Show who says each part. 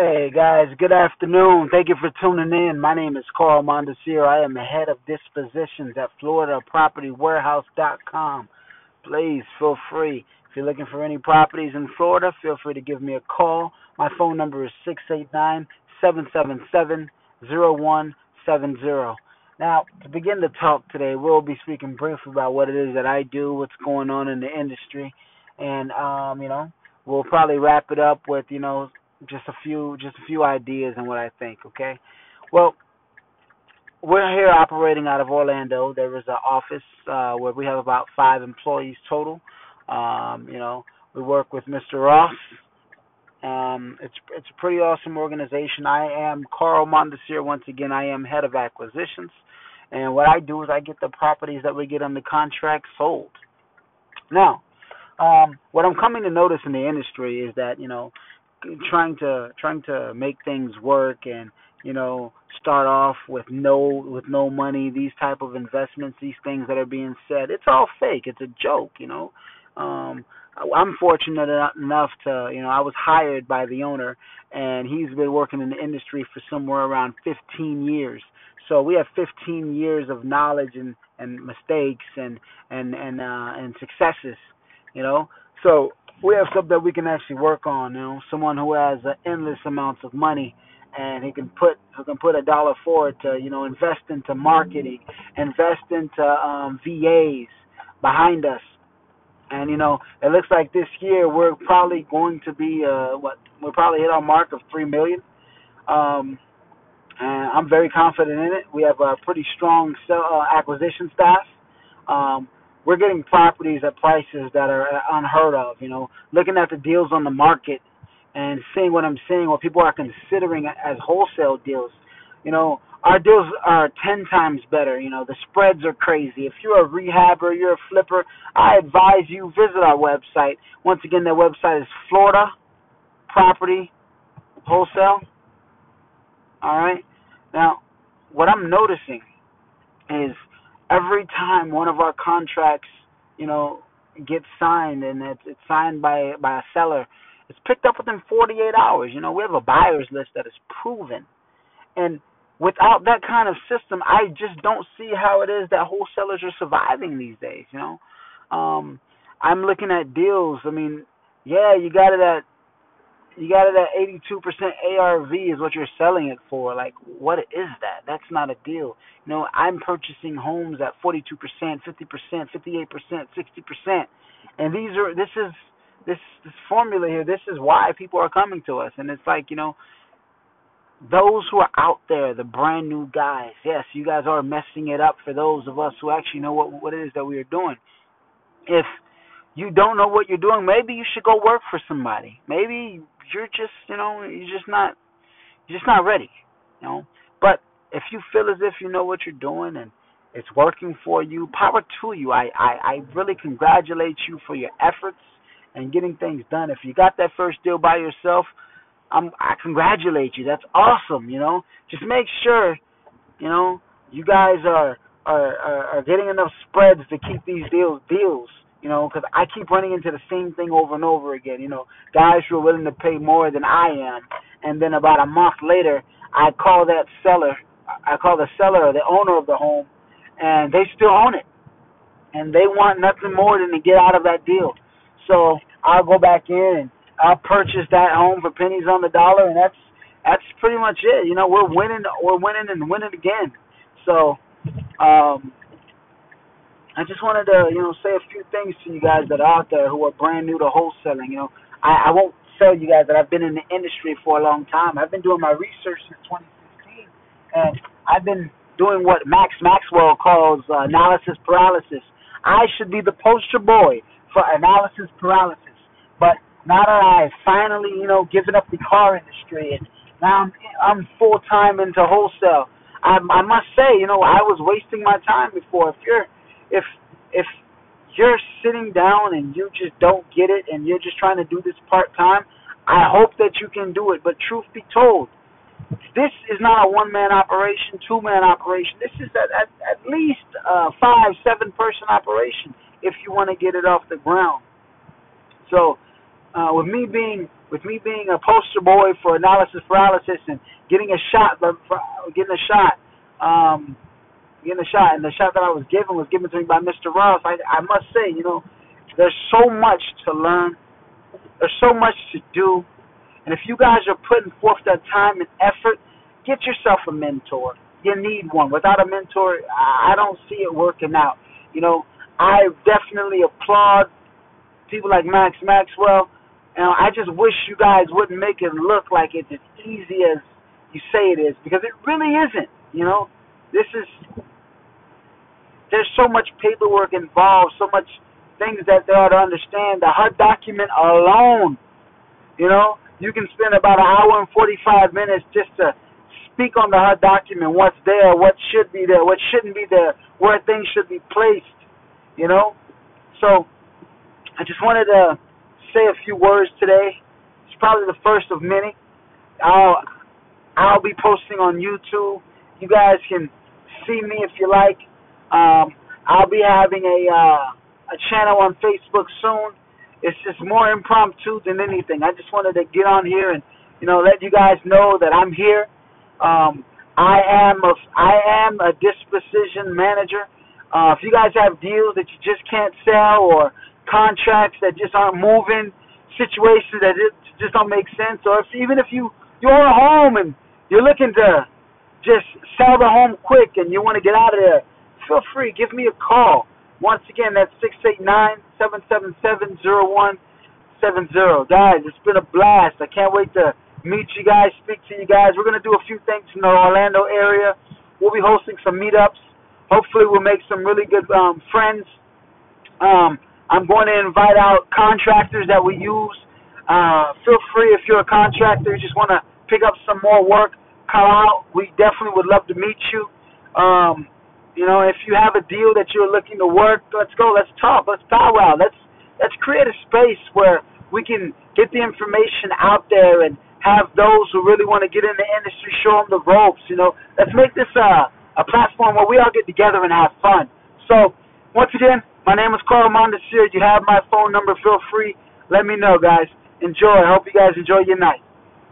Speaker 1: Hey guys, good afternoon. Thank you for tuning in. My name is Carl Mondesir. I am the head of dispositions at FloridaPropertyWarehouse.com. Please feel free. If you're looking for any properties in Florida, feel free to give me a call. My phone number is six eight nine seven seven seven zero one seven zero. Now, to begin the talk today, we'll be speaking briefly about what it is that I do, what's going on in the industry, and um, you know, we'll probably wrap it up with you know just a few just a few ideas and what I think. Okay, well, we're here operating out of Orlando. There is an office uh, where we have about five employees total. Um, you know, we work with Mr. Ross. Um, it's it's a pretty awesome organization. I am Carl Mondesir. Once again, I am head of acquisitions, and what I do is I get the properties that we get under contract sold. Now, um, what I'm coming to notice in the industry is that you know trying to trying to make things work and you know start off with no with no money these type of investments these things that are being said it's all fake. It's a joke you know. Um i'm fortunate enough to you know i was hired by the owner and he's been working in the industry for somewhere around 15 years. So we have 15 years of knowledge and and mistakes and and and uh and successes you know. So we have something that we can actually work on. You know, someone who has uh, endless amounts of money and he can put who can put a dollar forward to you know invest into marketing, invest into um, VAs behind us. And you know, it looks like this year we're probably going to be uh, what we'll probably hit our mark of three million. Um, and I'm very confident in it. We have a pretty strong sell, uh, acquisition staff. Um, we're getting properties at prices that are unheard of. You know, looking at the deals on the market and seeing what I'm seeing, what people are considering as wholesale deals. You know, our deals are ten times better. You know, the spreads are crazy. If you're a rehabber, you're a flipper, I advise you visit our website. Once again, that website is Florida Property Wholesale. All right. Now, what I'm noticing is every time one of our contracts, you know, gets signed and it's, it's signed by by a seller, it's picked up within 48 hours. You know, we have a buyers list that is proven, and without that kind of system, I just don't see how it is that wholesalers are surviving these days. You know, um, I'm looking at deals. I mean, yeah, you got it at you got it at 82% ARV is what you're selling it for. Like, what is that? That's not a deal. You know, I'm purchasing homes at 42%, 50%, 58%, 60%, and these are this is this this formula here. This is why people are coming to us, and it's like you know. Those who are out there, the brand new guys, yes, you guys are messing it up for those of us who actually know what what it is that we are doing. If you don't know what you're doing, maybe you should go work for somebody. Maybe you're just you know you're just not you're just not ready you know? But if you feel as if you know what you're doing and it's working for you power to you. I i, I really congratulate you for your efforts and getting things done. If you got that first deal by yourself i'm i congratulate you. That's awesome you know? Just make sure you know you guys are are are, are getting enough spreads to keep these deals deals you know, because I keep running into the same thing over and over again. You know, guys who are willing to pay more than I am, and then about a month later, I call that seller, I call the seller or the owner of the home, and they still own it, and they want nothing more than to get out of that deal. So I'll go back in and I'll purchase that home for pennies on the dollar, and that's that's pretty much it. You know, we're winning, we're winning and winning again. So, um, I just wanted to, you know, say a few things to you guys that are out there who are brand new to wholesaling. You know, I, I won't tell you guys that I've been in the industry for a long time. I've been doing my research since 2016, and I've been doing what Max Maxwell calls uh, analysis paralysis. I should be the poster boy for analysis paralysis, but now that I've finally, you know, given up the car industry and now I'm, I'm full time into wholesale, I, I must say, you know, I was wasting my time before. If you're if if you're sitting down and you just don't get it and you're just trying to do this part time, I hope that you can do it. But truth be told, this is not a one man operation, two man operation. This is at, at, at least a five, seven person operation if you want to get it off the ground. So, uh, with me being with me being a poster boy for analysis paralysis and getting a shot, getting a shot, um, getting a shot, and the shot that I was given was given to me by Mr. Ross. I, I must say, you know, there's so much to learn. There's so much to do. And if you guys are putting forth that time and effort, get yourself a mentor. You need one. Without a mentor, I don't see it working out. You know, I definitely applaud people like Max Maxwell. And I just wish you guys wouldn't make it look like it's as easy as you say it is, because it really isn't. You know, this is there's so much paperwork involved, so much things that they ought to understand. The HUD document alone, you know, you can spend about an hour and 45 minutes just to speak on the HUD document, what's there, what should be there, what shouldn't be there, where things should be placed, you know. So I just wanted to say a few words today. It's probably the first of many. I'll I'll be posting on YouTube. You guys can see me if you like. Um, I'll be having a uh, a channel on Facebook soon. It's just more impromptu than anything. I just wanted to get on here and you know let you guys know that I'm here. Um, I am a I am a disposition manager. Uh, if you guys have deals that you just can't sell or contracts that just aren't moving, situations that just don't make sense, or if even if you you own a home and you're looking to just sell the home quick and you want to get out of there, feel free, give me a call. Once again, that's six eight nine seven seven seven zero one seven zero. Guys, it's been a blast. I can't wait to meet you guys, speak to you guys. We're gonna do a few things in the Orlando area. We'll be hosting some meetups. Hopefully, we'll make some really good um, friends. Um, I'm going to invite out contractors that we use. Uh, feel free if you're a contractor, you just want to pick up some more work, come out. We definitely would love to meet you. Um, you know, if you have a deal that you're looking to work, let's go. Let's talk. Let's powwow. Let's let's create a space where we can get the information out there and have those who really want to get in the industry show them the ropes. You know, let's make this a a platform where we all get together and have fun. So, once again, my name is Carl Mondesir. You have my phone number. Feel free. Let me know, guys. Enjoy. I hope you guys enjoy your night.